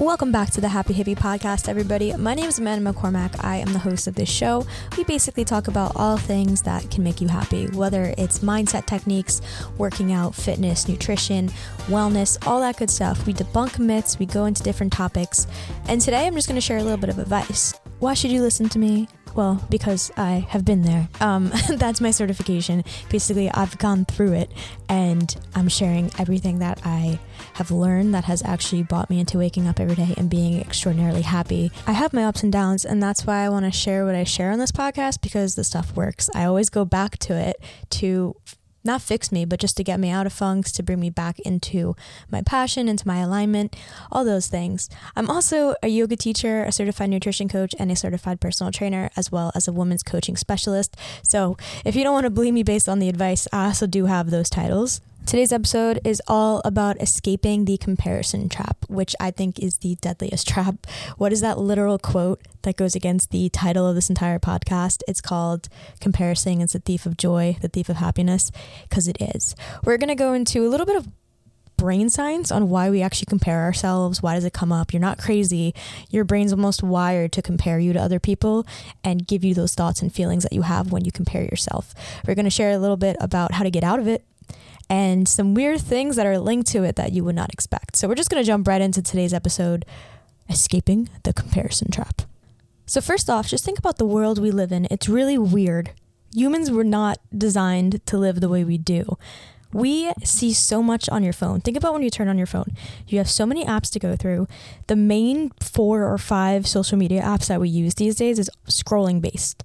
Welcome back to the Happy Hippie Podcast, everybody. My name is Amanda McCormack. I am the host of this show. We basically talk about all things that can make you happy, whether it's mindset techniques, working out, fitness, nutrition, wellness, all that good stuff. We debunk myths, we go into different topics, and today I'm just going to share a little bit of advice. Why should you listen to me? Well, because I have been there. Um, that's my certification. Basically, I've gone through it and I'm sharing everything that I have learned that has actually brought me into waking up every day and being extraordinarily happy. I have my ups and downs, and that's why I want to share what I share on this podcast because the stuff works. I always go back to it to not fix me, but just to get me out of funks, to bring me back into my passion, into my alignment, all those things. I'm also a yoga teacher, a certified nutrition coach, and a certified personal trainer, as well as a women's coaching specialist. So if you don't want to believe me based on the advice, I also do have those titles. Today's episode is all about escaping the comparison trap, which I think is the deadliest trap. What is that literal quote that goes against the title of this entire podcast? It's called Comparison is the Thief of Joy, the Thief of Happiness, because it is. We're going to go into a little bit of brain science on why we actually compare ourselves. Why does it come up? You're not crazy. Your brain's almost wired to compare you to other people and give you those thoughts and feelings that you have when you compare yourself. We're going to share a little bit about how to get out of it and some weird things that are linked to it that you would not expect. So we're just going to jump right into today's episode escaping the comparison trap. So, first off, just think about the world we live in. It's really weird. Humans were not designed to live the way we do. We see so much on your phone. Think about when you turn on your phone. You have so many apps to go through. The main four or five social media apps that we use these days is scrolling based,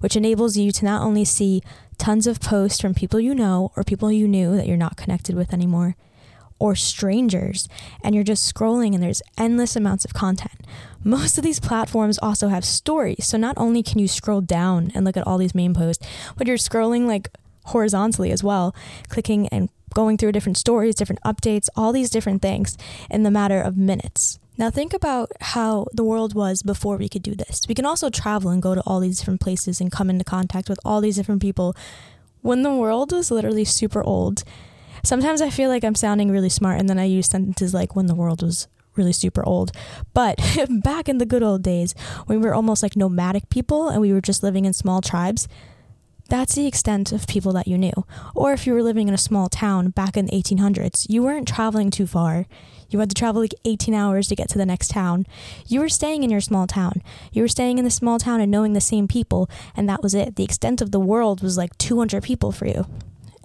which enables you to not only see tons of posts from people you know or people you knew that you're not connected with anymore or strangers and you're just scrolling and there's endless amounts of content. Most of these platforms also have stories. So not only can you scroll down and look at all these main posts, but you're scrolling like horizontally as well, clicking and going through different stories, different updates, all these different things in the matter of minutes. Now, think about how the world was before we could do this. We can also travel and go to all these different places and come into contact with all these different people when the world was literally super old. Sometimes I feel like I'm sounding really smart, and then I use sentences like when the world was really super old. But back in the good old days, when we were almost like nomadic people and we were just living in small tribes, that's the extent of people that you knew. Or if you were living in a small town back in the 1800s, you weren't traveling too far. You had to travel like 18 hours to get to the next town. You were staying in your small town. You were staying in the small town and knowing the same people, and that was it. The extent of the world was like 200 people for you.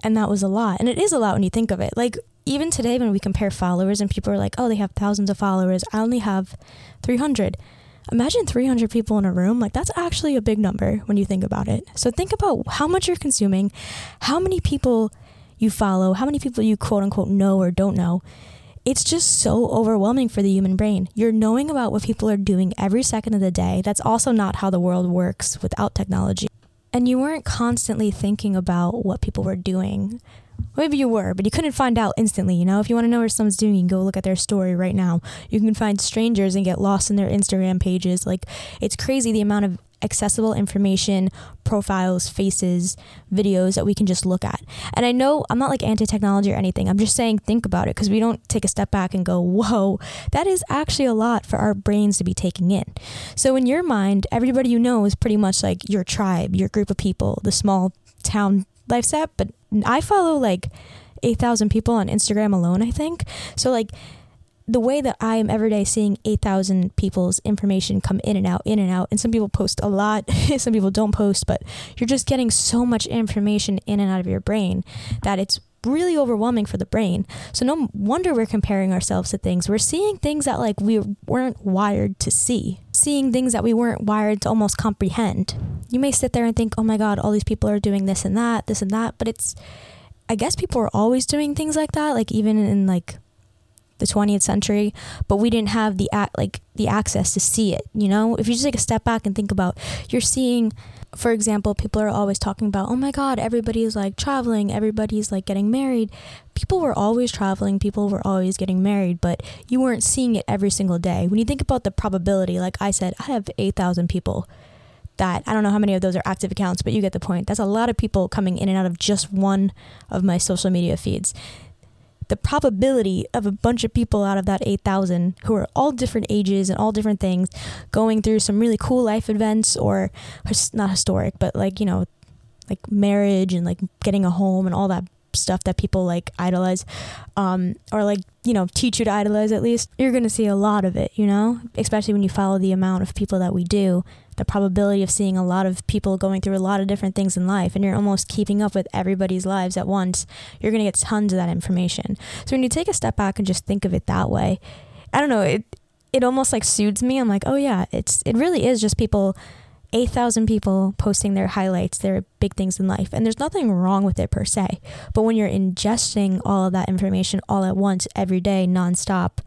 And that was a lot. And it is a lot when you think of it. Like, even today, when we compare followers and people are like, oh, they have thousands of followers, I only have 300. Imagine 300 people in a room. Like, that's actually a big number when you think about it. So, think about how much you're consuming, how many people you follow, how many people you quote unquote know or don't know it's just so overwhelming for the human brain. You're knowing about what people are doing every second of the day. That's also not how the world works without technology. And you weren't constantly thinking about what people were doing. Maybe you were, but you couldn't find out instantly. You know, if you want to know what someone's doing, you can go look at their story right now. You can find strangers and get lost in their Instagram pages. Like, it's crazy the amount of accessible information, profiles, faces, videos that we can just look at. And I know I'm not like anti technology or anything. I'm just saying think about it because we don't take a step back and go, whoa, that is actually a lot for our brains to be taking in. So in your mind, everybody you know is pretty much like your tribe, your group of people, the small town life set. But I follow like 8,000 people on Instagram alone, I think. So like the way that I am every day seeing 8,000 people's information come in and out, in and out, and some people post a lot, some people don't post, but you're just getting so much information in and out of your brain that it's really overwhelming for the brain. So no wonder we're comparing ourselves to things. We're seeing things that like we weren't wired to see. Seeing things that we weren't wired to almost comprehend. You may sit there and think, "Oh my god, all these people are doing this and that, this and that," but it's I guess people are always doing things like that, like even in like the 20th century, but we didn't have the like the access to see it. You know, if you just take a step back and think about, you're seeing, for example, people are always talking about, oh my God, everybody's like traveling, everybody's like getting married. People were always traveling, people were always getting married, but you weren't seeing it every single day. When you think about the probability, like I said, I have 8,000 people that I don't know how many of those are active accounts, but you get the point. That's a lot of people coming in and out of just one of my social media feeds the probability of a bunch of people out of that 8,000 who are all different ages and all different things going through some really cool life events or not historic, but like, you know, like marriage and like getting a home and all that stuff that people like idolize um, or like you know teach you to idolize at least you're going to see a lot of it you know? Especially when you follow the amount of people that we do the probability of seeing a lot of people going through a lot of different things in life and you're almost keeping up with everybody's lives at once you're going to get tons of that information. So when you take a step back and just think of it that way i don't know it it almost like soothes me. I'm like oh yeah it's it really is just people 8,000 people posting their highlights, their big things in life. And there's nothing wrong with it per se. But when you're ingesting all of that information all at once, every day, nonstop,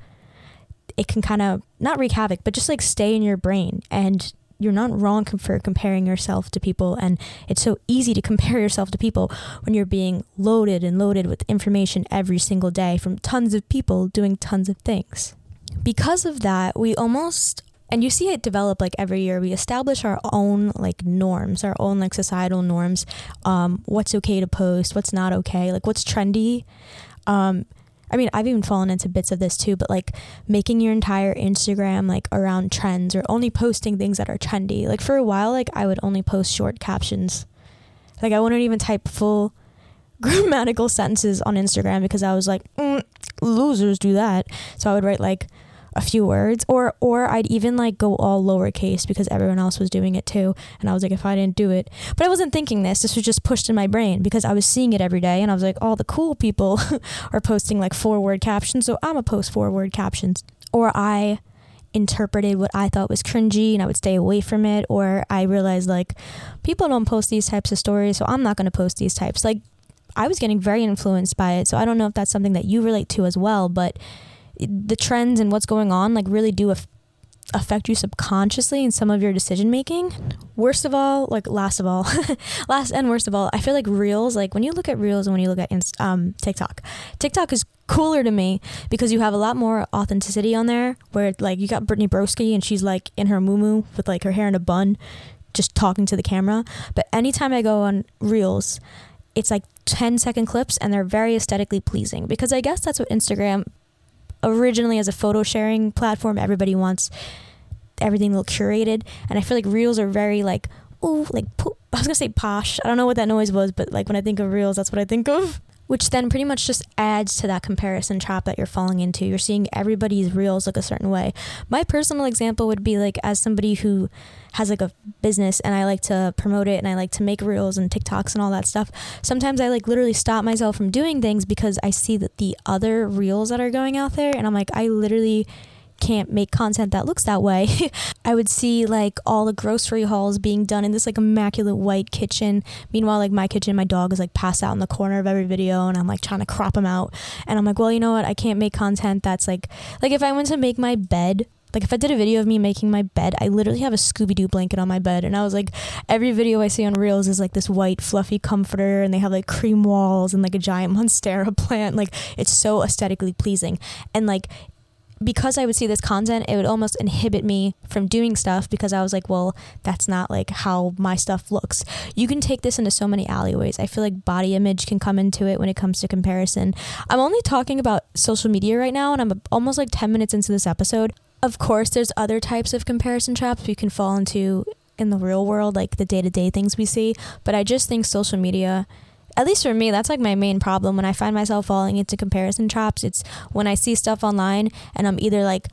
it can kind of not wreak havoc, but just like stay in your brain. And you're not wrong for comparing yourself to people. And it's so easy to compare yourself to people when you're being loaded and loaded with information every single day from tons of people doing tons of things. Because of that, we almost and you see it develop like every year. We establish our own like norms our own like societal norms um, what's okay to post what's not okay like what's trendy. Um, i mean i've even fallen into bits of this too but like making your entire instagram like around trends or only posting things that are trendy. Like for a while like i would only post short captions. Like i wouldn't even type full grammatical sentences on instagram because i was like mm, losers do that. So i would write like a few words or or I'd even like go all lowercase because everyone else was doing it too and I was like if I didn't do it. But I wasn't thinking this this was just pushed in my brain because I was seeing it every day and I was like all the cool people are posting like four word captions so I'm gonna post four word captions. Or I interpreted what I thought was cringy and I would stay away from it or I realized like people don't post these types of stories so I'm not going to post these types. Like I was getting very influenced by it so I don't know if that's something that you relate to as well but the trends and what's going on like really do af- affect you subconsciously in some of your decision making. Worst of all, like last of all, last and worst of all, I feel like Reels, like when you look at Reels and when you look at Inst- um, TikTok, TikTok is cooler to me because you have a lot more authenticity on there. Where like you got Brittany Broski and she's like in her moo with like her hair in a bun, just talking to the camera. But anytime I go on Reels, it's like 10 second clips and they're very aesthetically pleasing because I guess that's what Instagram originally as a photo sharing platform, everybody wants everything look curated, and I feel like reels are very like ooh like I was gonna say posh. I don't know what that noise was, but like when I think of reels, that's what I think of which then pretty much just adds to that comparison trap that you're falling into. You're seeing everybody's reels look a certain way. My personal example would be like as somebody who has like a business and I like to promote it and I like to make reels and TikToks and all that stuff. Sometimes I like literally stop myself from doing things because I see that the other reels that are going out there and I'm like I literally can't make content that looks that way. I would see like all the grocery hauls being done in this like immaculate white kitchen. Meanwhile, like my kitchen, my dog is like passed out in the corner of every video and I'm like trying to crop him out. And I'm like, well, you know what? I can't make content that's like, like if I went to make my bed, like if I did a video of me making my bed, I literally have a Scooby Doo blanket on my bed, and I was like, every video I see on Reels is like this white fluffy comforter, and they have like cream walls and like a giant monstera plant. Like it's so aesthetically pleasing, and like because I would see this content, it would almost inhibit me from doing stuff because I was like, well, that's not like how my stuff looks. You can take this into so many alleyways. I feel like body image can come into it when it comes to comparison. I'm only talking about social media right now, and I'm almost like 10 minutes into this episode. Of course, there's other types of comparison traps we can fall into in the real world, like the day to day things we see, but I just think social media at least for me, that's like my main problem when I find myself falling into comparison traps. It's when I see stuff online and I'm either like,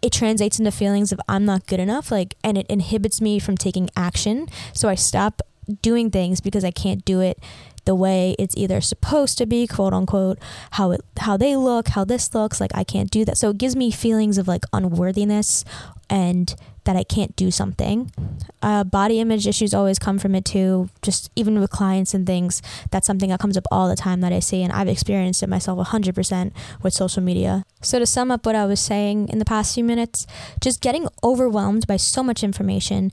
it translates into feelings of I'm not good enough, like, and it inhibits me from taking action. So I stop doing things because I can't do it the way it's either supposed to be, quote unquote, how it how they look, how this looks, like I can't do that. So it gives me feelings of like unworthiness and that I can't do something. Uh, body image issues always come from it too, just even with clients and things. That's something that comes up all the time that I see, and I've experienced it myself 100% with social media. So, to sum up what I was saying in the past few minutes, just getting overwhelmed by so much information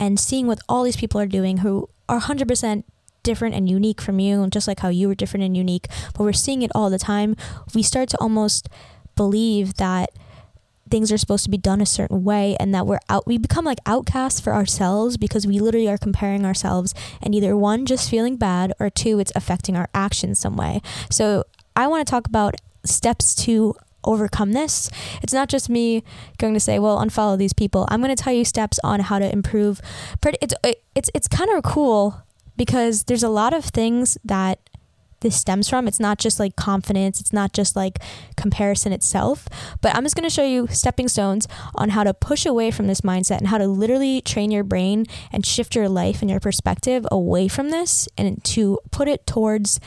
and seeing what all these people are doing who are 100% different and unique from you, just like how you were different and unique, but we're seeing it all the time, we start to almost believe that things are supposed to be done a certain way and that we're out we become like outcasts for ourselves because we literally are comparing ourselves and either one just feeling bad or two it's affecting our actions some way so I want to talk about steps to overcome this. It's not just me going to say, "Well, unfollow these people." I'm going to tell you steps on how to improve. It's it's it's kind of cool because there's a lot of things that this stems from. It's not just like confidence, it's not just like comparison itself, but I'm just going to show you stepping stones on how to push away from this mindset and how to literally train your brain and shift your life and your perspective away from this and to put it towards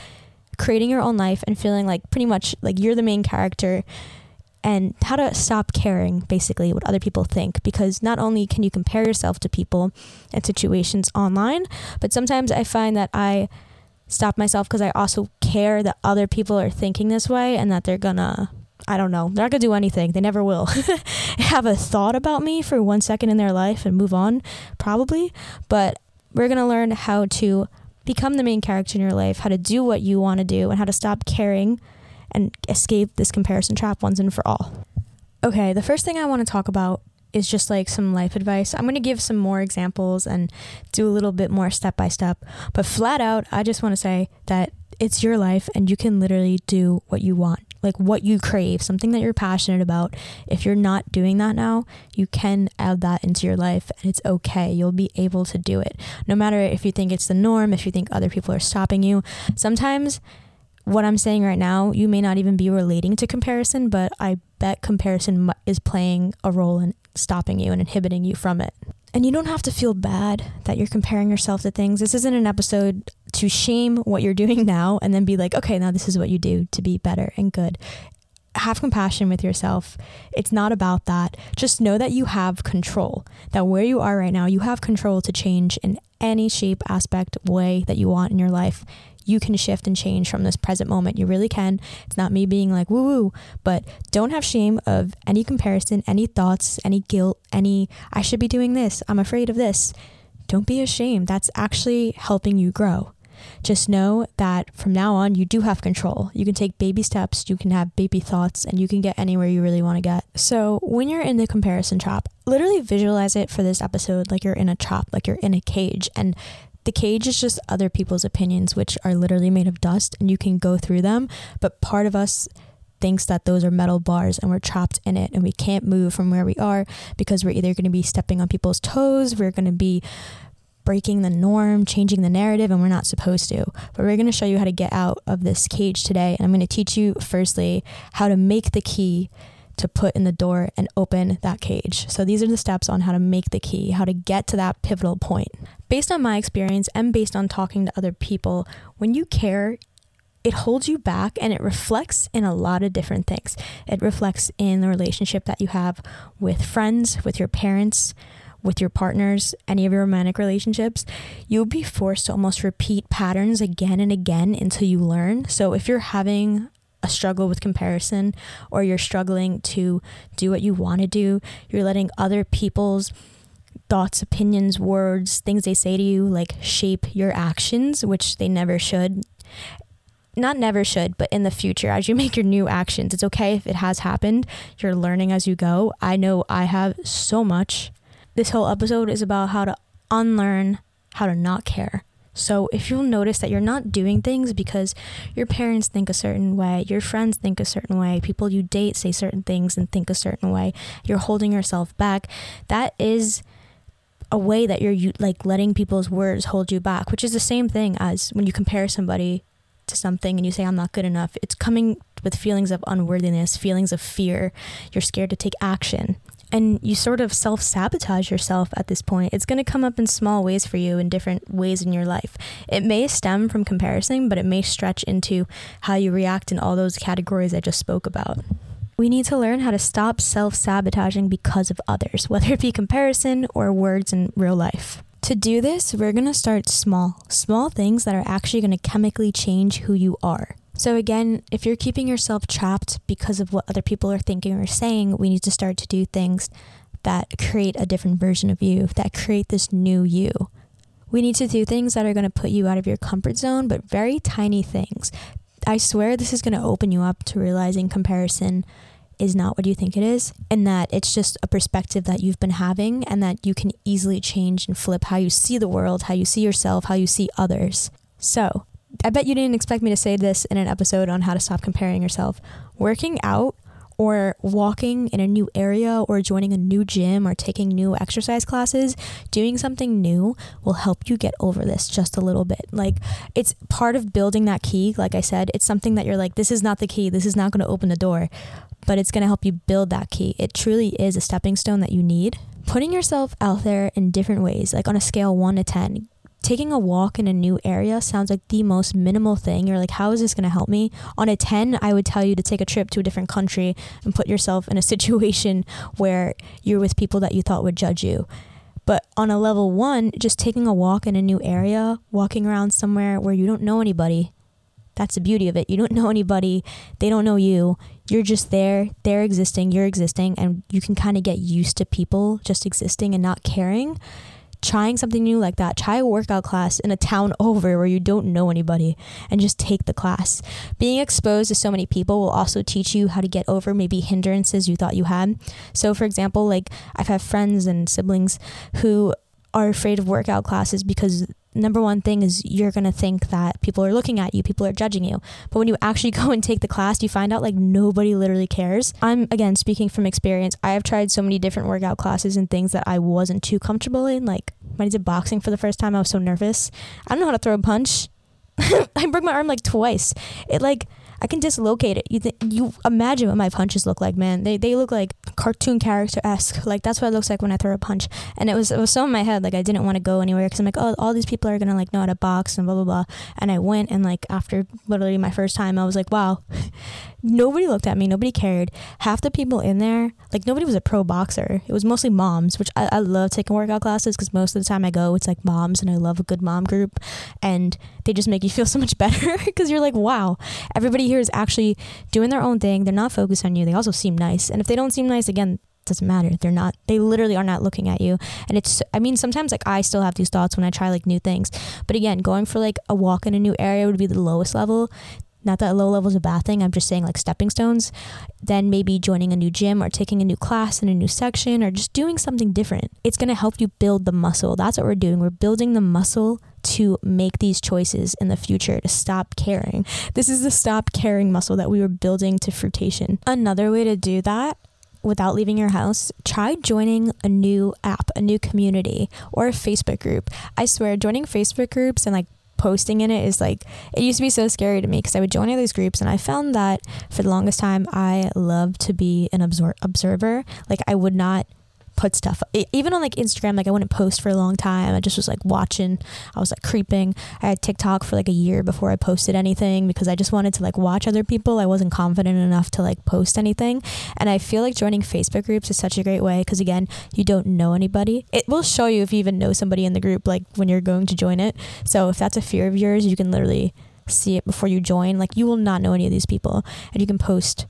creating your own life and feeling like pretty much like you're the main character and how to stop caring basically what other people think. Because not only can you compare yourself to people and situations online but sometimes i find that i stop myself because I also care that other people are thinking this way and that they're gonna I don't know. They're not gonna do anything. They never will. Have a thought about me for one second in their life and move on, probably. But we're gonna learn how to become the main character in your life, how to do what you want to do, and how to stop caring and escape this comparison trap once and for all. Okay, the first thing I want to talk about is just like some life advice. I'm going to give some more examples and do a little bit more step by step. But flat out, I just want to say that it's your life and you can literally do what you want, like what you crave, something that you're passionate about. If you're not doing that now, you can add that into your life and it's okay. You'll be able to do it. No matter if you think it's the norm, if you think other people are stopping you. Sometimes what I'm saying right now, you may not even be relating to comparison, but I bet comparison is playing a role in stopping you and inhibiting you from it. And you don't have to feel bad that you're comparing yourself to things. This isn't an episode to shame what you're doing now and then be like, okay, now this is what you do to be better and good. Have compassion with yourself. It's not about that. Just know that you have control, that where you are right now, you have control to change in any shape, aspect, way that you want in your life you can shift and change from this present moment. You really can. It's not me being like woo woo, but don't have shame of any comparison, any thoughts, any guilt, any I should be doing this, I'm afraid of this. Don't be ashamed. That's actually helping you grow. Just know that from now on, you do have control. You can take baby steps, you can have baby thoughts, and you can get anywhere you really want to get. So, when you're in the comparison trap, literally visualize it for this episode like you're in a trap, like you're in a cage, and the cage is just other people's opinions, which are literally made of dust and you can go through them. But part of us thinks that those are metal bars and we're trapped in it and we can't move from where we are because we're either going to be stepping on people's toes, we're going to be breaking the norm, changing the narrative, and we're not supposed to. But we're going to show you how to get out of this cage today. And I'm going to teach you, firstly, how to make the key to put in the door and open that cage. So these are the steps on how to make the key, how to get to that pivotal point. Based on my experience and based on talking to other people, when you care, it holds you back and it reflects in a lot of different things. It reflects in the relationship that you have with friends, with your parents, with your partners, any of your romantic relationships, you'll be forced to almost repeat patterns again and again until you learn. So if you're having a struggle with comparison or you're struggling to do what you want to do, you're letting other people's thoughts, opinions, words, things they say to you like shape your actions, which they never should. Not never should, but in the future, as you make your new actions, it's okay if it has happened. You're learning as you go. I know I have so much. This whole episode is about how to unlearn how to not care. So if you'll notice that you're not doing things because your parents think a certain way, your friends think a certain way, people you date say certain things and think a certain way, you're holding yourself back, that is a way that you're like letting people's words hold you back, which is the same thing as when you compare somebody to something and you say I'm not good enough. It's coming with feelings of unworthiness, feelings of fear. You're scared to take action and you sort of self sabotage yourself at this point. It's going to come up in small ways for you in different ways in your life. It may stem from comparison, but it may stretch into how you react in all those categories I just spoke about. We need to learn how to stop self sabotaging because of others, whether it be comparison or words in real life. To do this, we're going to start small, small things that are actually going to chemically change who you are. So, again, if you're keeping yourself trapped because of what other people are thinking or saying, we need to start to do things that create a different version of you, that create this new you. We need to do things that are going to put you out of your comfort zone, but very tiny things. I swear this is going to open you up to realizing comparison is not what you think it is, and that it's just a perspective that you've been having, and that you can easily change and flip how you see the world, how you see yourself, how you see others. So, I bet you didn't expect me to say this in an episode on how to stop comparing yourself. Working out or walking in a new area or joining a new gym or taking new exercise classes, doing something new will help you get over this just a little bit. Like it's part of building that key. Like I said, it's something that you're like, this is not the key. This is not going to open the door, but it's going to help you build that key. It truly is a stepping stone that you need. Putting yourself out there in different ways, like on a scale 1 to 10, taking a walk in a new area sounds like the most minimal thing. You're like, how is this going to help me? On a 10, I would tell you to take a trip to a different country and put yourself in a situation where you're with people that you thought would judge you. But on a level one, just taking a walk in a new area, walking around somewhere where you don't know anybody, that's the beauty of it. You don't know anybody, they don't know you. You're just there, they're existing, you're existing, and you can kind of get used to people just existing and not caring trying something new like that. Try a workout class in a town over where you don't know anybody and just take the class. Being exposed to so many people will also teach you how to get over maybe hindrances you thought you had. So, for example, like I've had friends and siblings who are afraid of workout classes because number one thing is you're going to think that people are looking at you, people are judging you. But when you actually go and take the class, you find out like nobody literally cares. I'm again speaking from experience. I have tried so many different workout classes and things that I wasn't too comfortable in. Like when I did boxing for the first time, I was so nervous. I don't know how to throw a punch. I broke my arm like twice. It like I can dislocate it. You th- you imagine what my punches look like, man. They they look like cartoon character esque. Like that's what it looks like when I throw a punch. And it was it was so in my head like I didn't want to go anywhere because I'm like oh all these people are gonna like know how to box and blah blah blah. And I went and like after literally my first time I was like wow, nobody looked at me. Nobody cared. Half the people in there like nobody was a pro boxer. It was mostly moms, which I, I love taking workout classes because most of the time I go it's like moms and I love a good mom group and they just make you feel so much better because you're like wow everybody here is actually doing their own thing. They're not focused on you. They also seem nice. And if they don't seem nice, again, it doesn't matter. They're not, they literally are not looking at you. And it's, I mean, sometimes like I still have these thoughts when I try like new things. But again, going for like a walk in a new area would be the lowest level. Not that low level is a bad thing. I'm just saying like stepping stones. Then maybe joining a new gym or taking a new class in a new section or just doing something different. It's going to help you build the muscle. That's what we're doing. We're building the muscle to make these choices in the future to stop caring. This is the stop caring muscle that we were building to fruition. Another way to do that without leaving your house, try joining a new app, a new community, or a Facebook group. I swear, joining Facebook groups and like posting in it is like it used to be so scary to me because I would join all these groups and I found that for the longest time I loved to be an absor- observer. Like I would not put stuff even on like Instagram like I wouldn't post for a long time. I just was like watching. I was like creeping. I had TikTok for like a year before I posted anything because I just wanted to like watch other people. I wasn't confident enough to like post anything. And I feel like joining Facebook groups is such a great way because again you don't know anybody. It will show you if you even know somebody in the group like when you're going to join it. So if that's a fear of yours you can literally see it before you join. Like you will not know any of these people. And you can post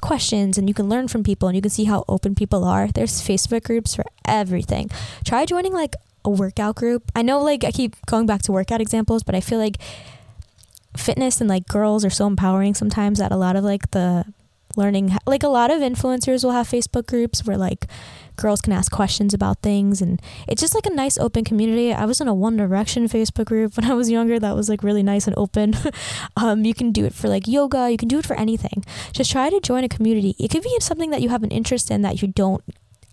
questions and you can learn from people and you can see how open people are. There's Facebook groups for everything. Try joining like a workout group. I know like I keep going back to workout examples, but I feel like fitness and like girls are so empowering sometimes that a lot of like the learning like a lot of influencers will have Facebook groups where like girls can ask questions about things and it's just like a nice open community. I was in a one direction facebook group when i was younger that was like really nice and open. Um, you can do it for like yoga you can do it for anything. Just try to join a community. It could be something that you have an interest in that you don't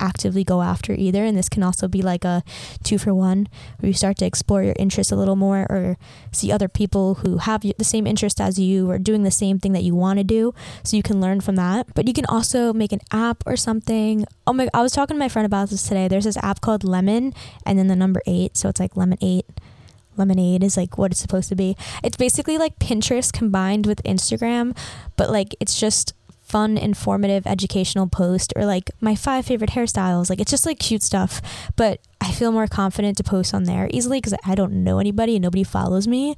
actively go after either. And this can also be like a two for one where you start to explore your interests a little more or see other people who have the same interest as you or doing the same thing that you want to do. So you can learn from that. But you can also make an app or something. Oh my, I was talking to my friend about this today. There's this app called Lemon and then the number eight. So it's like Lemon 8 lemonade is like what it's supposed to be. It's basically like Pinterest combined with Instagram, but like it's just fun, informative, educational post or like my five favorite hairstyles. Like it's just like cute stuff, but I feel more confident to post on there easily because I don't know anybody and nobody follows me.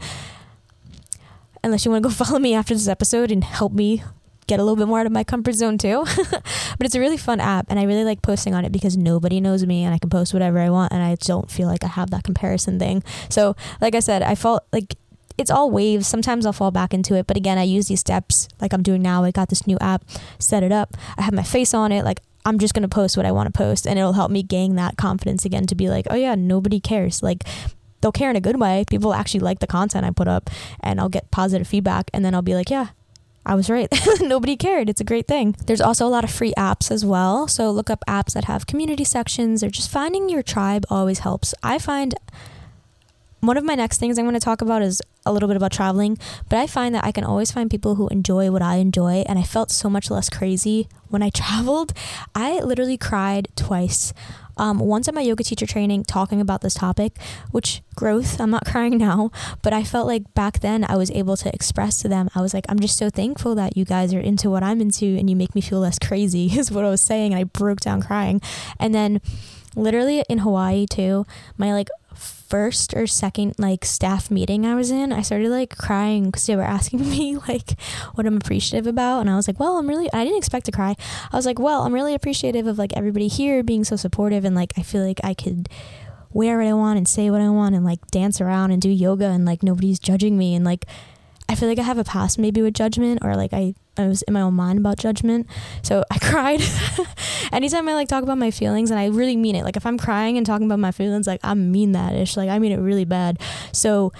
Unless you want to go follow me after this episode and help me get a little bit more out of my comfort zone too. but it's a really fun app and I really like posting on it because nobody knows me and I can post whatever I want and I don't feel like I have that comparison thing. So, like I said, I felt like it's all waves. Sometimes I'll fall back into it, but again, I use these steps like I'm doing now. I got this new app, set it up. I have my face on it. Like I'm just gonna post what I want to post, and it'll help me gain that confidence again to be like, oh yeah, nobody cares. Like they'll care in a good way. People actually like the content I put up and I'll get positive feedback and then I'll be like, yeah, I was right. Nobody cared. It's a great thing. There's also a lot of free apps as well. So look up apps that have community sections or just finding your tribe always helps. I find one of my next things I'm going to talk about is a little bit about traveling, but I find that I can always find people who enjoy what I enjoy, and I felt so much less crazy when I traveled. I literally cried twice. Um, once at my yoga teacher training, talking about this topic, which growth, I'm not crying now, but I felt like back then I was able to express to them, I was like, I'm just so thankful that you guys are into what I'm into and you make me feel less crazy, is what I was saying. And I broke down crying. And then, literally in Hawaii, too, my like first or second like staff meeting I was in, I started like crying because they were asking me like what I'm appreciative about, and I was like, well, I'm really I didn't expect to cry. I was like, well, I'm really appreciative of like everybody here being so supportive, and like I feel like I could wear what I want and say what I want and like dance around and do yoga and like nobody's judging me and like I feel like I have a past maybe with judgment or like I, I was in my own mind about judgment. So I cried. Anytime I like talk about my feelings and I really mean it. Like if I'm crying and talking about my feelings, like I mean that ish. Like I mean it really bad. So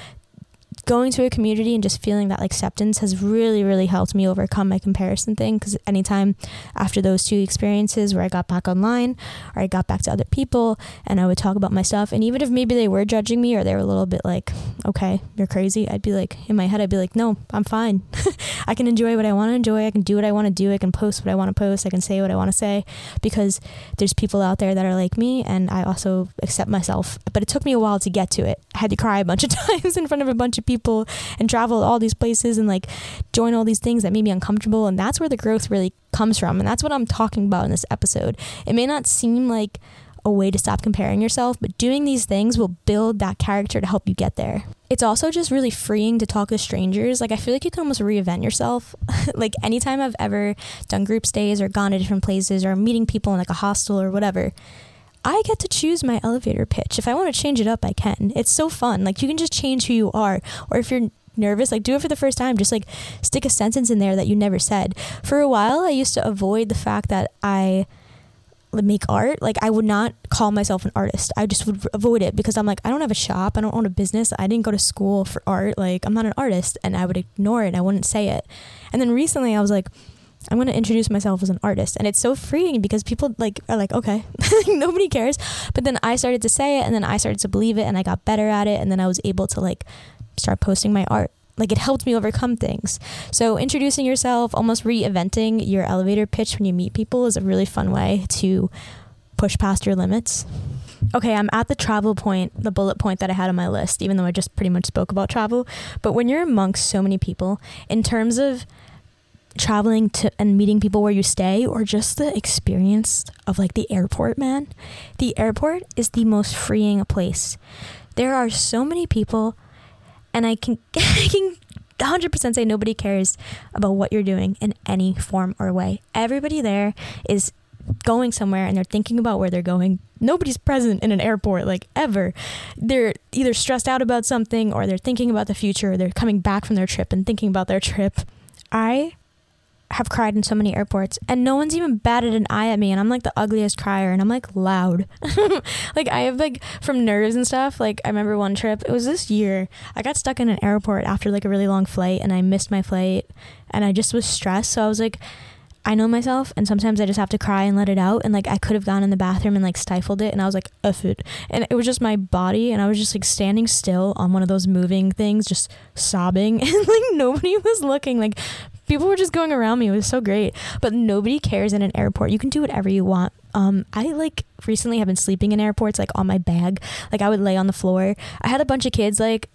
going to a community and just feeling that acceptance has really really helped me overcome my comparison thing. Because anytime after those two experiences where i got back online or i got back to other people and i would talk about my stuff and even if maybe they were judging me or they were a little bit like okay you're crazy i'd be like in my head i'd be like no i'm fine. I can enjoy what i want to enjoy. I can do what i want to do. I can post what i want to post. I can say what i want to say. Because there's people out there that are like me and i also accept myself. But it took me a while to get to it. I had to cry a bunch of times in front of a bunch of people people and travel all these places and like join all these things that made me uncomfortable. And that's where the growth really comes from. And that's what I'm talking about in this episode. It may not seem like a way to stop comparing yourself, but doing these things will build that character to help you get there. It's also just really freeing to talk to strangers. Like, I feel like you can almost reinvent yourself. like, anytime I've ever done group stays or gone to different places or meeting people in like a hostel or whatever, I get to choose my elevator pitch. If I want to change it up, I can. It's so fun. Like you can just change who you are. Or if you're nervous, like do it for the first time. Just like stick a sentence in there that you never said. For a while, I used to avoid the fact that I make art. Like I would not call myself an artist. I just would avoid it because I'm like, I don't have a shop. I don't own a business. I didn't go to school for art. Like I'm not an artist. And I would ignore it. I wouldn't say it. And then recently I was like, I'm going to introduce myself as an artist. And it's so freeing because people like are like, okay, nobody cares. But then I started to say it and then I started to believe it and I got better at it and then I was able to like start posting my art. Like it helped me overcome things. So introducing yourself, almost reinventing your elevator pitch when you meet people is a really fun way to push past your limits. Okay, I'm at the travel point, the bullet point that I had on my list, even though I just pretty much spoke about travel. But when you're amongst so many people, in terms of traveling to and meeting people where you stay or just the experience of like the airport, man. The airport is the most freeing place. There are so many people and I can I can 100% say nobody cares about what you're doing in any form or way. Everybody there is going somewhere and they're thinking about where they're going. Nobody's present in an airport like ever. They're either stressed out about something or they're thinking about the future or they're coming back from their trip and thinking about their trip. I have cried in so many airports and no one's even batted an eye at me and I'm like the ugliest crier and I'm like loud. like I have like from nerves and stuff. Like I remember one trip, it was this year. I got stuck in an airport after like a really long flight and I missed my flight and I just was stressed. So I was like I know myself and sometimes I just have to cry and let it out and like I could have gone in the bathroom and like stifled it and I was like F. And it was just my body and I was just like standing still on one of those moving things just sobbing and like nobody was looking like people were just going around me. It was so great. But nobody cares in an airport. You can do whatever you want. Um, I like recently have been sleeping in airports, like on my bag. Like I would lay on the floor. I had a bunch of kids like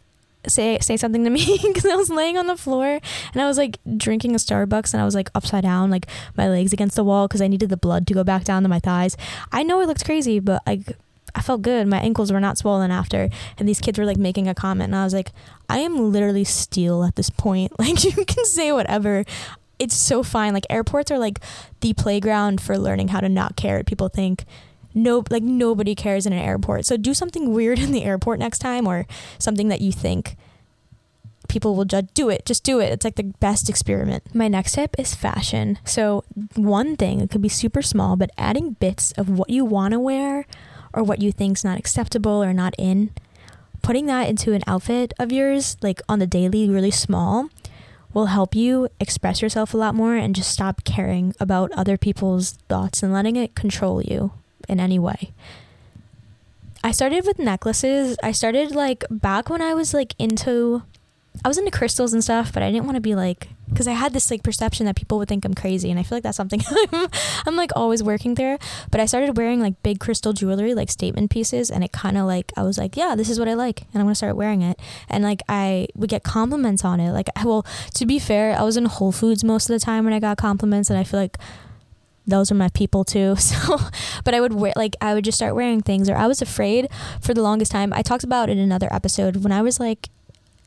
say say something to me because I was laying on the floor and I was like drinking a Starbucks and I was like upside down, like my legs against the wall because I needed the blood to go back down to my thighs. I know it looks crazy, but like I felt good. My ankles were not swollen after. And these kids were like making a comment. And I was like, I am literally steel at this point. Like, you can say whatever. It's so fine. Like, airports are like the playground for learning how to not care. People think, no, like, nobody cares in an airport. So do something weird in the airport next time or something that you think people will judge. Do it. Just do it. It's like the best experiment. My next tip is fashion. So, one thing, it could be super small, but adding bits of what you want to wear or what you think's not acceptable or not in putting that into an outfit of yours, like on the daily, really small, will help you express yourself a lot more and just stop caring about other people's thoughts and letting it control you in any way. I started with necklaces. I started like back when I was like into I was into crystals and stuff, but I didn't want to be like because I had this like perception that people would think I'm crazy, and I feel like that's something I'm, I'm like always working through. But I started wearing like big crystal jewelry, like statement pieces, and it kind of like I was like, yeah, this is what I like, and I'm gonna start wearing it. And like I would get compliments on it. Like, well, to be fair, I was in Whole Foods most of the time when I got compliments, and I feel like those are my people too. So, but I would wear like I would just start wearing things, or I was afraid for the longest time. I talked about it in another episode when I was like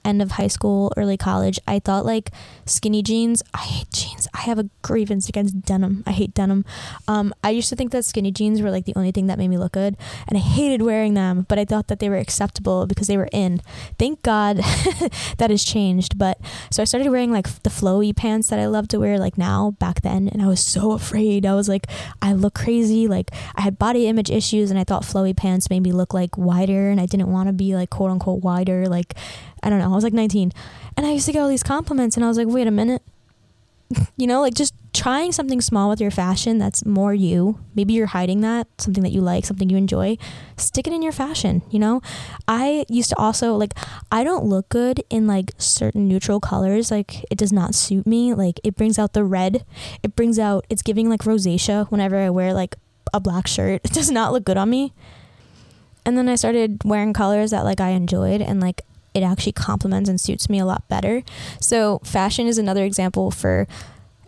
end of high school, early college, I thought like skinny jeans. I hate jeans. I have a grievance against denim. I hate denim. Um, I used to think that skinny jeans were like the only thing that made me look good, and I hated wearing them. But I thought that they were acceptable because they were in. Thank God that has changed. But so I started wearing like the flowy pants that I love to wear like now back then, and I was so afraid. I was like, I look crazy. Like I had body image issues, and I thought flowy pants made me look like wider, and I didn't want to be like quote unquote wider. Like I don't know. I was like 19. And I used to get all these compliments, and I was like, wait a minute. you know, like just trying something small with your fashion that's more you. Maybe you're hiding that, something that you like, something you enjoy. Stick it in your fashion, you know? I used to also, like, I don't look good in like certain neutral colors. Like, it does not suit me. Like, it brings out the red. It brings out, it's giving like rosacea whenever I wear like a black shirt. It does not look good on me. And then I started wearing colors that like I enjoyed and like it actually complements and suits me a lot better. So, fashion is another example for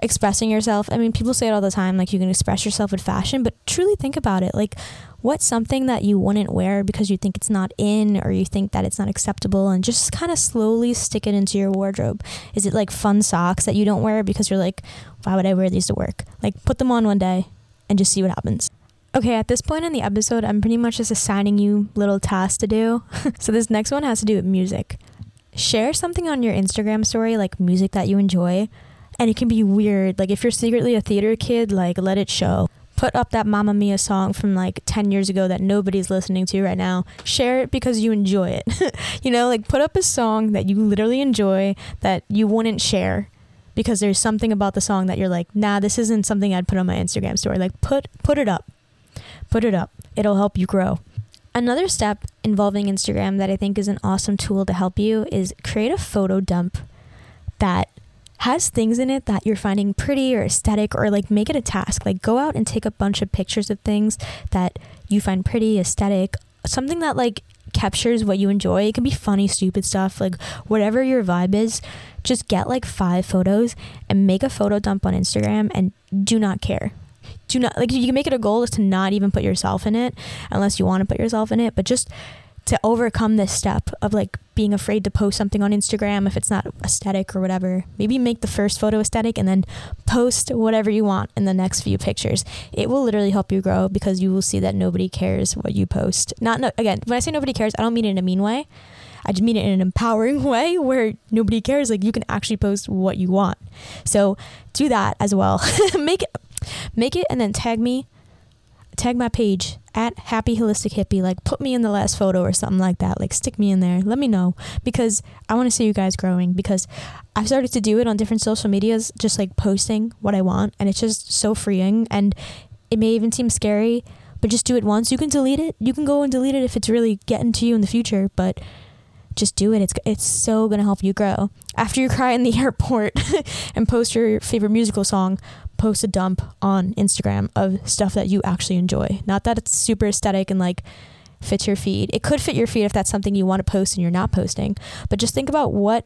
expressing yourself. I mean, people say it all the time like you can express yourself with fashion, but truly think about it. Like, what's something that you wouldn't wear because you think it's not in or you think that it's not acceptable and just kind of slowly stick it into your wardrobe? Is it like fun socks that you don't wear because you're like, why would I wear these to work? Like, put them on one day and just see what happens. Okay, at this point in the episode, I'm pretty much just assigning you little tasks to do. so this next one has to do with music. Share something on your Instagram story, like music that you enjoy, and it can be weird. Like if you're secretly a theater kid, like let it show. Put up that Mamma Mia song from like 10 years ago that nobody's listening to right now. Share it because you enjoy it. you know, like put up a song that you literally enjoy that you wouldn't share because there's something about the song that you're like, nah, this isn't something I'd put on my Instagram story. Like put put it up put it up. It'll help you grow. Another step involving Instagram that I think is an awesome tool to help you is create a photo dump that has things in it that you're finding pretty or aesthetic or like make it a task. Like go out and take a bunch of pictures of things that you find pretty, aesthetic, something that like captures what you enjoy. It can be funny, stupid stuff, like whatever your vibe is. Just get like five photos and make a photo dump on Instagram and do not care do not like you can make it a goal is to not even put yourself in it unless you want to put yourself in it but just to overcome this step of like being afraid to post something on Instagram if it's not aesthetic or whatever. Maybe make the first photo aesthetic and then post whatever you want in the next few pictures. It will literally help you grow because you will see that nobody cares what you post. Not no, again, when I say nobody cares, I don't mean it in a mean way. I just mean it in an empowering way where nobody cares. Like you can actually post what you want. So do that as well. make Make it and then tag me, tag my page at Happy Holistic Hippie. Like, put me in the last photo or something like that. Like, stick me in there. Let me know because I want to see you guys growing. Because I've started to do it on different social medias, just like posting what I want, and it's just so freeing. And it may even seem scary, but just do it once. You can delete it. You can go and delete it if it's really getting to you in the future, but just do it. It's it's so gonna help you grow. After you cry in the airport and post your favorite musical song, post a dump on Instagram of stuff that you actually enjoy. Not that it's super aesthetic and like fits your feed. It could fit your feed if that's something you want to post and you're not posting. But just think about what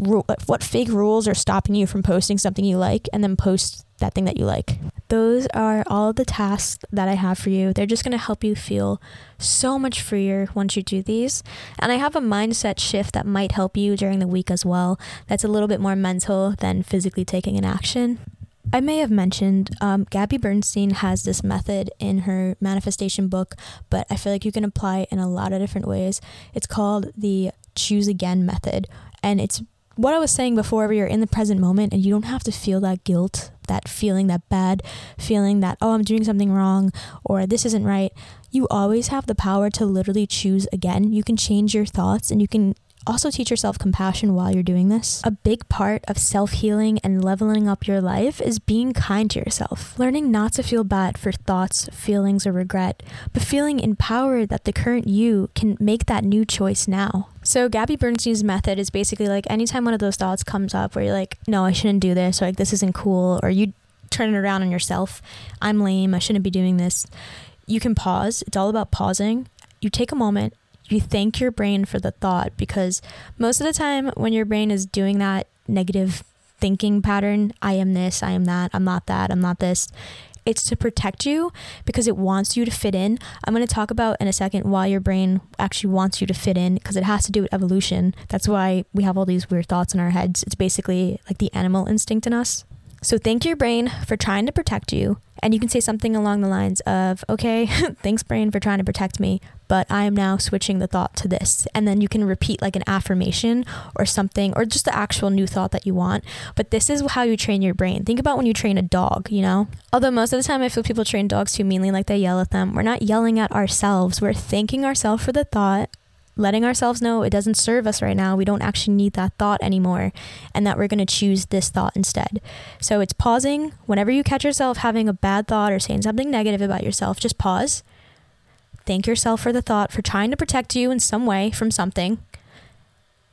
what fake rules are stopping you from posting something you like and then post that thing that you like. Those are all the tasks that I have for you. They're just going to help you feel so much freer once you do these. And I have a mindset shift that might help you during the week as well. That's a little bit more mental than physically taking an action. I may have mentioned um, Gabby Bernstein has this method in her manifestation book, but I feel like you can apply it in a lot of different ways. It's called the choose again method, and it's what I was saying before, where you're in the present moment and you don't have to feel that guilt that feeling, that bad feeling that, oh, I'm doing something wrong or this isn't right, you always have the power to literally choose again. You can change your thoughts and you can also teach yourself compassion while you're doing this. A big part of self healing and leveling up your life is being kind to yourself. Learning not to feel bad for thoughts, feelings, or regret, but feeling empowered that the current you can make that new choice now. So, Gabby Bernstein's method is basically like anytime one of those thoughts comes up where you're like, no, I shouldn't do this, or like, this isn't cool, or you turn it around on yourself, I'm lame, I shouldn't be doing this. You can pause. It's all about pausing. You take a moment you thank your brain for the thought because most of the time when your brain is doing that negative thinking pattern, I am this, I am that, I'm not that, I'm not this, it's to protect you because it wants you to fit in. I'm going to talk about in a second why your brain actually wants you to fit in because it has to do with evolution. That's why we have all these weird thoughts in our heads. It's basically like the animal instinct in us. So thank your brain for trying to protect you. And you can say something along the lines of, okay, thanks, brain, for trying to protect me, but I am now switching the thought to this. And then you can repeat like an affirmation or something, or just the actual new thought that you want. But this is how you train your brain. Think about when you train a dog, you know? Although most of the time I feel people train dogs too meanly, like they yell at them. We're not yelling at ourselves, we're thanking ourselves for the thought letting ourselves know it doesn't serve us right now. We don't actually need that thought anymore, and that we're going to choose this thought instead. So it's pausing. Whenever you catch yourself having a bad thought or saying something negative about yourself, just pause. Thank yourself for the thought for trying to protect you in some way from something.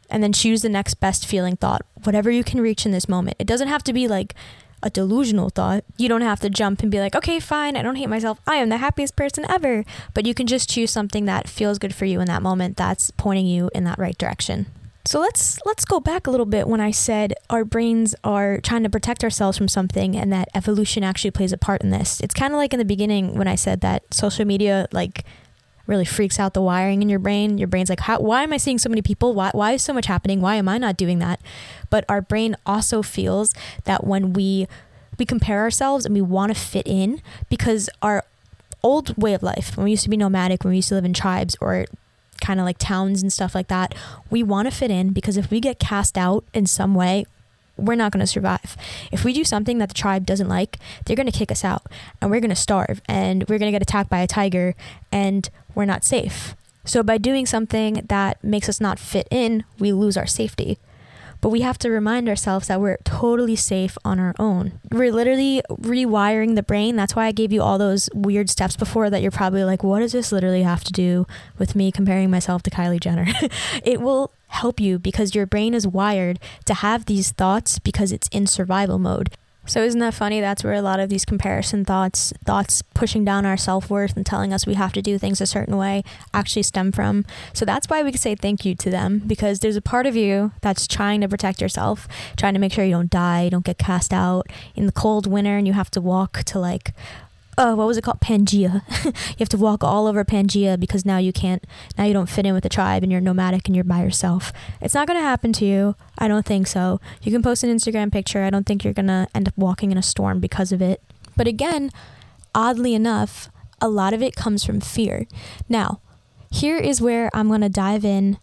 And then choose the next best feeling thought, whatever you can reach in this moment. It doesn't have to be like a delusional thought. You don't have to jump and be like, okay, fine, I don't hate myself. I am the happiest person ever. But you can just choose something that feels good for you in that moment that's pointing you in that right direction. So let's let's go back a little bit when I said our brains are trying to protect ourselves from something and that evolution actually plays a part in this. It's kind of like in the beginning when I said that social media like really freaks out the wiring in your brain. Your brain's like, why am I seeing so many people? Why, why is so much happening? Why am I not doing that? But our brain also feels that when we we compare ourselves and we want to fit in because our old way of life, when we used to be nomadic, when we used to live in tribes or kind of like towns and stuff like that, we want to fit in because if we get cast out in some way, we're not going to survive. If we do something that the tribe doesn't like, they're going to kick us out and we're going to starve and we're going to get attacked by a tiger and we're not safe. So by doing something that makes us not fit in, we lose our safety. But we have to remind ourselves that we're totally safe on our own. We're literally rewiring the brain. That's why I gave you all those weird steps before that you're probably like, what does this literally have to do with me comparing myself to Kylie Jenner? it will help you because your brain is wired to have these thoughts because it's in survival mode. So isn't that funny? That's where a lot of these comparison thoughts, thoughts pushing down our self-worth and telling us we have to do things a certain way actually stem from. So that's why we say thank you to them because there's a part of you that's trying to protect yourself, trying to make sure you don't die, don't get cast out in the cold winter and you have to walk to like uh, what was it called? Pangea. you have to walk all over Pangea because now you can't, now you don't fit in with the tribe and you're nomadic and you're by yourself. It's not going to happen to you. I don't think so. You can post an Instagram picture. I don't think you're going to end up walking in a storm because of it. But again, oddly enough, a lot of it comes from fear. Now, here is where I'm going to dive in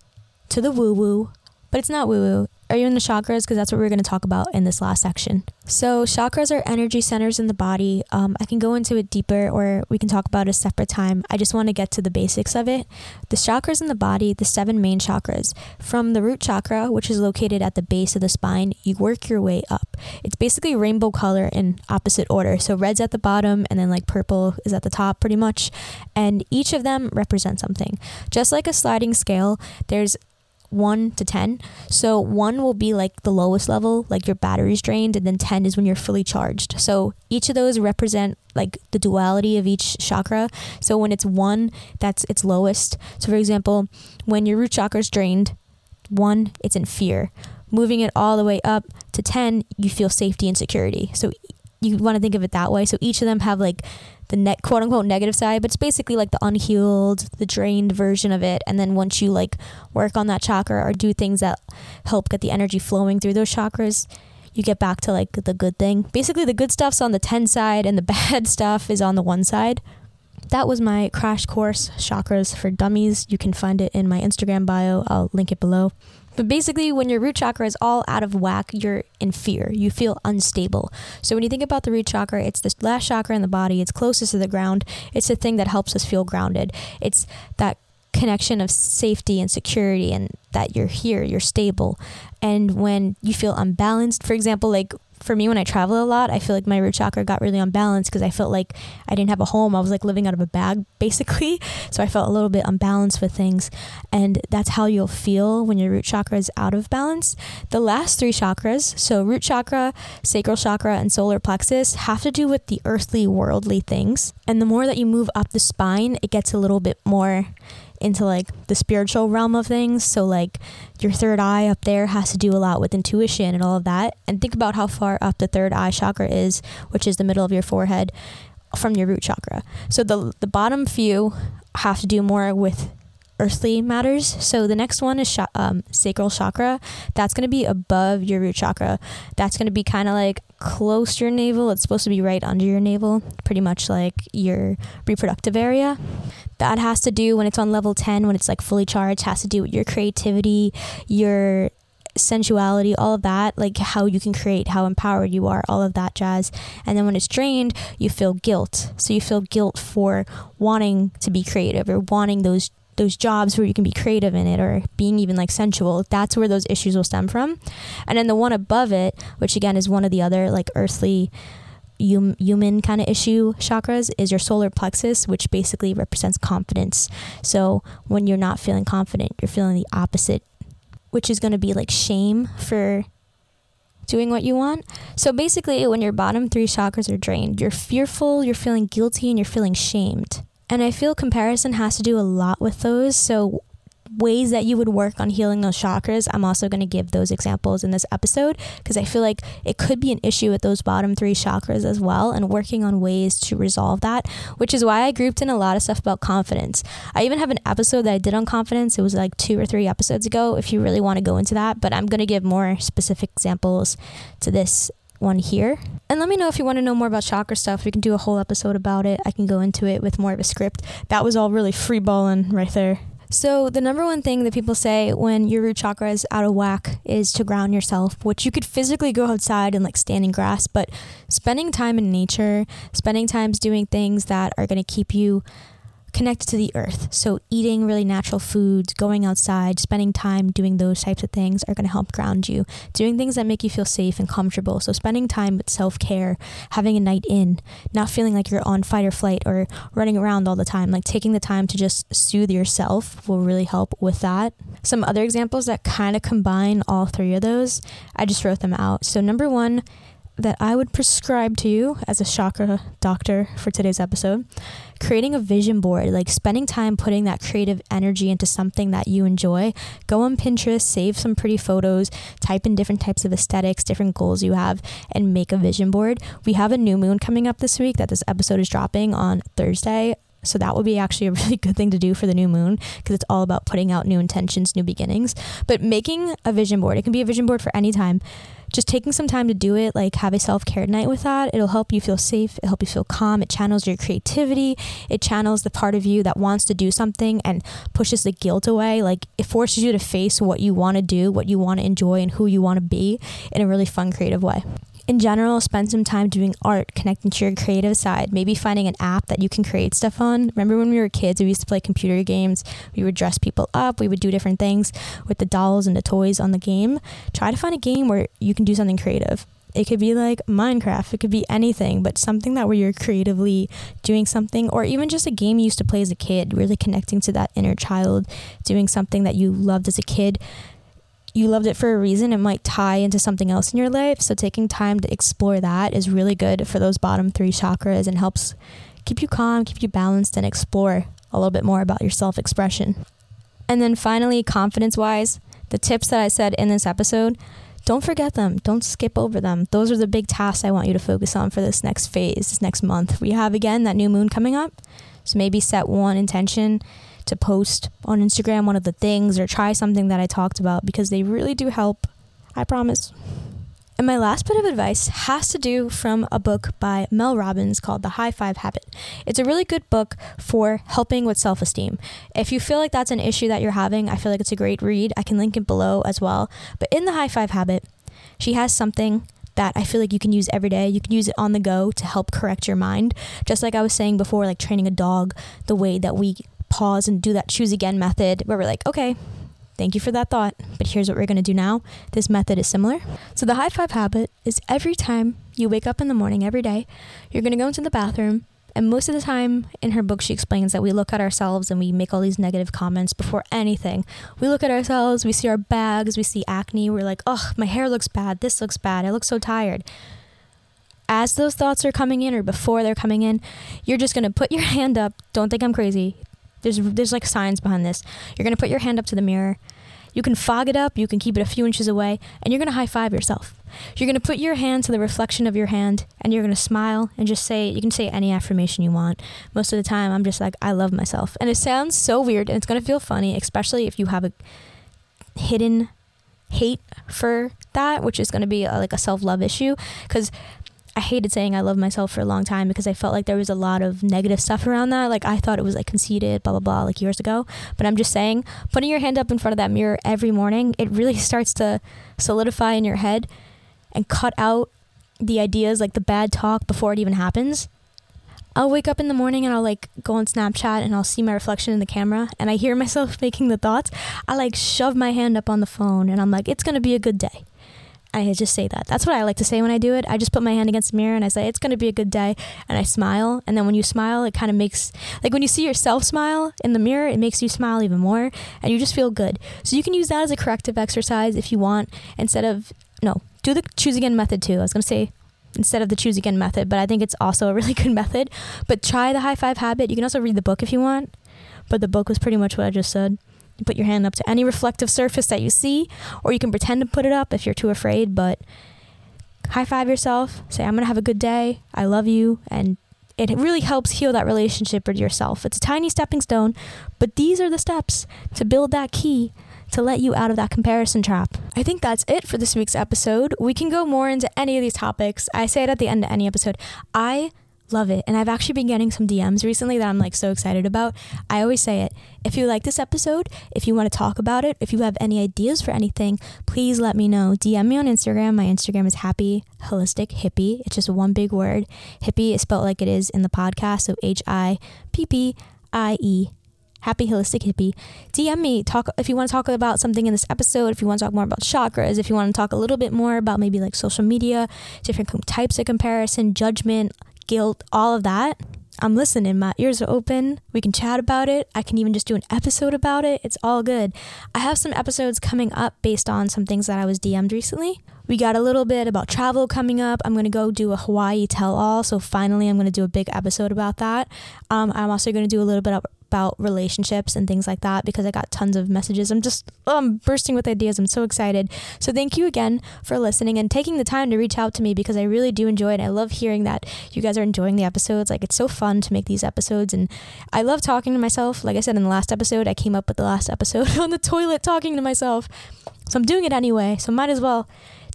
to the woo woo, but it's not woo woo. Are you in the chakras? Because that's what we're going to talk about in this last section. So, chakras are energy centers in the body. Um, I can go into it deeper or we can talk about a separate time. I just want to get to the basics of it. The chakras in the body, the seven main chakras, from the root chakra, which is located at the base of the spine, you work your way up. It's basically rainbow color in opposite order. So, red's at the bottom and then like purple is at the top, pretty much. And each of them represent something. Just like a sliding scale, there's 1 to 10. So 1 will be like the lowest level, like your battery's drained, and then 10 is when you're fully charged. So each of those represent like the duality of each chakra. So when it's 1, that's its lowest. So for example, when your root chakra is drained, 1, it's in fear. Moving it all the way up to 10, you feel safety and security. So you want to think of it that way. So each of them have like the net quote unquote negative side, but it's basically like the unhealed, the drained version of it. And then once you like work on that chakra or do things that help get the energy flowing through those chakras, you get back to like the good thing. Basically, the good stuff's on the 10 side and the bad stuff is on the one side. that was my crash course, Chakras for Dummies. You can find it in my Instagram bio. I'll link it below. But basically, when your root chakra is all out of whack, you're in fear. You feel unstable. So, when you think about the root chakra, it's the last chakra in the body, it's closest to the ground. It's the thing that helps us feel grounded. It's that connection of safety and security and that you're here, you're stable. And when you feel unbalanced, for example, like for me when I travel a lot, I feel like my root chakra got really unbalanced because I felt like I didn't have a home. I was like living out of a bag basically. So I felt a little bit unbalanced with things. And that's how you'll feel when your root chakra is out of balance. The last three chakras, so root chakra, sacral chakra, and solar plexus, have to do with the earthly, worldly things. And the more that you move up the spine, it gets a little bit more into like the spiritual realm of things. So like your third eye up there has to do a lot with intuition and all of that. And think about how far up the third eye chakra is, which is the middle of your forehead from your root chakra. So the the bottom few have to do more with earthly matters. So the next one is sh- um, sacral chakra. That's going to be above your root chakra. That's going to be kind of like close to your navel. It's supposed to be right under your navel, pretty much like your reproductive area. That has to do when it's on level 10, when it's like fully charged, has to do with your creativity, your sensuality, all of that, like how you can create, how empowered you are, all of that jazz. And then when it's drained, you feel guilt. So you feel guilt for wanting to be creative or wanting those those jobs where you can be creative in it or being even like sensual that's where those issues will stem from and then the one above it which again is one of the other like earthly human kind of issue chakras is your solar plexus which basically represents confidence so when you're not feeling confident you're feeling the opposite which is going to be like shame for doing what you want. So basically, when your bottom three chakras are drained, you're fearful, you're feeling guilty, and you're feeling shamed. And I feel comparison has to do a lot with those. So, ways that you would work on healing those chakras, I'm also going to give those examples in this episode because I feel like it could be an issue with those bottom three chakras as well and working on ways to resolve that, which is why I grouped in a lot of stuff about confidence. I even have an episode that I did on confidence. It was like two or three episodes ago if you really want to go into that, but I'm going to give more specific examples to this one here. And let me know if you want to know more about chakra stuff. We can do a whole episode about it. I can go into it with more of a script. That was all really free balling right there. So, the number one thing that people say when your root chakra is out of whack is to ground yourself, which you could physically go outside and like stand in grass, but spending time in nature, spending times doing things that are going to keep you connected to the earth. So, eating really natural foods, going outside, spending time doing those types of things are going to help ground you. Doing things that make you feel safe and comfortable. So, spending time with self care, having a night in, not feeling like you're on fight or flight or running around all the time. Like taking the time to just soothe yourself will really help with that. Some other examples that kind of combine all three of those, I just wrote them out. So, number one, that I would prescribe to you as a chakra doctor for today's episode creating a vision board, like spending time putting that creative energy into something that you enjoy. Go on Pinterest, save some pretty photos, type in different types of aesthetics, different goals you have, and make a vision board. We have a new moon coming up this week that this episode is dropping on Thursday. So that would be actually a really good thing to do for the new moon because it's all about putting out new intentions, new beginnings. But making a vision board, it can be a vision board for any time just taking some time to do it, like have a self care night with that, it'll help you feel safe. It'll help you feel calm. It channels your creativity. It channels the part of you that wants to do something and pushes the guilt away. Like it forces you to face what you want to do, what you want to enjoy, and who you want to be in a really fun, creative way in general, spend some time doing art, connecting to your creative side, maybe finding an app that you can create stuff on. Remember when we were kids, we used to play computer games, we would dress people up, we would do different things with the dolls and the toys on the game. Try to find a game where you can do something creative. It could be like Minecraft, it could be anything, but something that where you're creatively doing something, or even just a game you used to play as a kid, really connecting to that inner child, doing something that you loved as a kid you loved it for a reason, it might tie into something else in your life. So taking time to explore that is really good for those bottom three chakras and helps keep you calm, keep you balanced, and explore a little bit more about your self expression. And then finally, confidence wise, the tips that I said in this episode, don't forget them. Don't skip over them. Those are the big tasks I want you to focus on for this next phase, this next month. We have again that new moon coming up. So maybe set one intention to post on Instagram one of the things or try something that I talked about because they really do help. I promise. And my last bit of advice has to do from a book by Mel Robbins called The High Five Habit. It's a really good book for helping with self esteem. If you feel like that's an issue that you're having, I feel like it's a great read. I can link it below as well. But in The High Five Habit, she has something that I feel like you can use every day. You can use it on the go to help correct your mind. Just like I was saying before, like training a dog, the way that we pause and do that choose again method, where we're like, okay, Thank you for that thought, but here's what we're going to do now. This method is similar. So, the high five habit is every time you wake up in the morning, every day, you're going to go into the bathroom. And most of the time in her book, she explains that we look at ourselves and we make all these negative comments before anything. We look at ourselves, we see our bags, we see acne, we're like, oh, my hair looks bad, this looks bad, I look so tired. As those thoughts are coming in or before they're coming in, you're just going to put your hand up. Don't think I'm crazy. There's there's like science behind this. You're gonna put your hand up to the mirror. You can fog it up, you can keep it a few inches away, and you're gonna high five yourself. You're gonna put your hand to the reflection of your hand, and you're gonna smile and just say you can say any affirmation you want. Most of the time, I'm just like I love myself, and it sounds so weird, and it's gonna feel funny, especially if you have a hidden hate for that, which is gonna be a, like a self love issue, because I hated saying I love myself for a long time because I felt like there was a lot of negative stuff around that. Like I thought it was like conceited, blah blah blah, like years ago. But I'm just saying, putting your hand up in front of that mirror every morning, it really starts to solidify in your head and cut out the ideas like the bad talk before it even happens. I'll wake up in the morning and I'll like go on Snapchat and I'll see my reflection in the camera and I hear myself making the thoughts. I like shove my hand up on the phone and I'm like, it's gonna be a good day. I just say that. That's what I like to say when I do it. I just put my hand against the mirror and I say, it's going to be a good day. And I smile. And then when you smile, it kind of makes, like when you see yourself smile in the mirror, it makes you smile even more and you just feel good. So you can use that as a corrective exercise if you want instead of, no, do the choose again method too. I was going to say instead of the choose again method, but I think it's also a really good method. But try the high five habit. You can also read the book if you want. But the book was pretty much what I just said. You put your hand up to any reflective surface that you see, or you can pretend to put it up if you're too afraid, but high five yourself, say, I'm going to have a good day, I love you, and it really helps heal that relationship with yourself. It's a tiny stepping stone, but these are the steps to build that key to let you out of that comparison trap. I think that's it for this week's episode. We can go more into any of these topics. I say it at the end of any episode. I love it. And I've actually been getting some DMs recently that I'm like so excited about. I always say it. If you like this episode, if you want to talk about it, if you have any ideas for anything, please let me know. DM me on Instagram. My Instagram is happy holistic hippie. It's just one big word. Hippie is spelled like it is in the podcast. So H I P P I E happy holistic hippie dm me talk if you want to talk about something in this episode if you want to talk more about chakras if you want to talk a little bit more about maybe like social media different types of comparison judgment guilt, all of that. I'm listening. My ears are open. We can chat about it. I can even just do an episode about it. It's all good. I have some episodes coming up based on some things that I was DM'd recently. We got a little bit about travel coming up. I'm going to go do a Hawaii tell all. So finally, I'm going to do a big episode about that. Um, I'm also going to do a little bit about relationships and things like that because I got tons of messages. I'm just oh, I'm bursting with ideas. I'm so excited. So thank you again for listening and taking the time to reach out to me because I really do enjoy it. I love hearing that you guys are enjoying the episodes. Like it's so fun to make these episodes and I love talking to myself. Like I said in the last episode, I came up with the last episode on the toilet talking to myself. So I'm doing it anyway. So might as well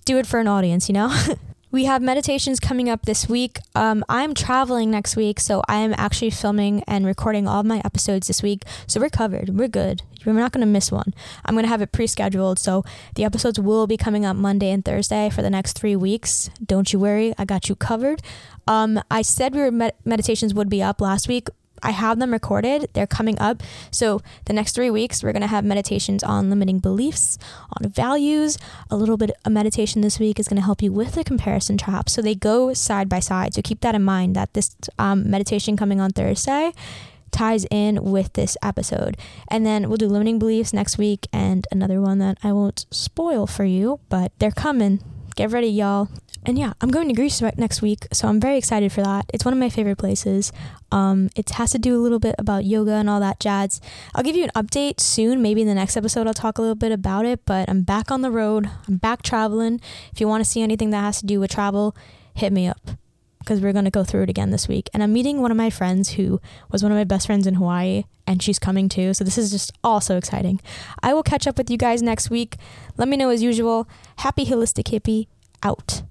do it for an audience, you know? We have meditations coming up this week. Um, I'm traveling next week, so I am actually filming and recording all my episodes this week. So we're covered. We're good. We're not going to miss one. I'm going to have it pre scheduled, so the episodes will be coming up Monday and Thursday for the next three weeks. Don't you worry, I got you covered. Um, I said we were med- meditations would be up last week, I have them recorded. They're coming up. So the next three weeks, we're going to have meditations on limiting beliefs, on values. A little bit of meditation this week is going to help you with the comparison trap. So they go side by side. So keep that in mind that this um, meditation coming on Thursday ties in with this episode. And then we'll do limiting beliefs next week and another one that I won't spoil for you, but they're coming. Get ready, y'all. And yeah, I'm going to Greece next week, so I'm very excited for that. It's one of my favorite places. Um, it has to do a little bit about yoga and all that jazz. I'll give you an update soon. Maybe in the next episode, I'll talk a little bit about it. But I'm back on the road. I'm back traveling. If you want to see anything that has to do with travel, hit me up because we're going to go through it again this week. And I'm meeting one of my friends who was one of my best friends in Hawaii, and she's coming too. So this is just all so exciting. I will catch up with you guys next week. Let me know as usual. Happy Holistic Hippie out.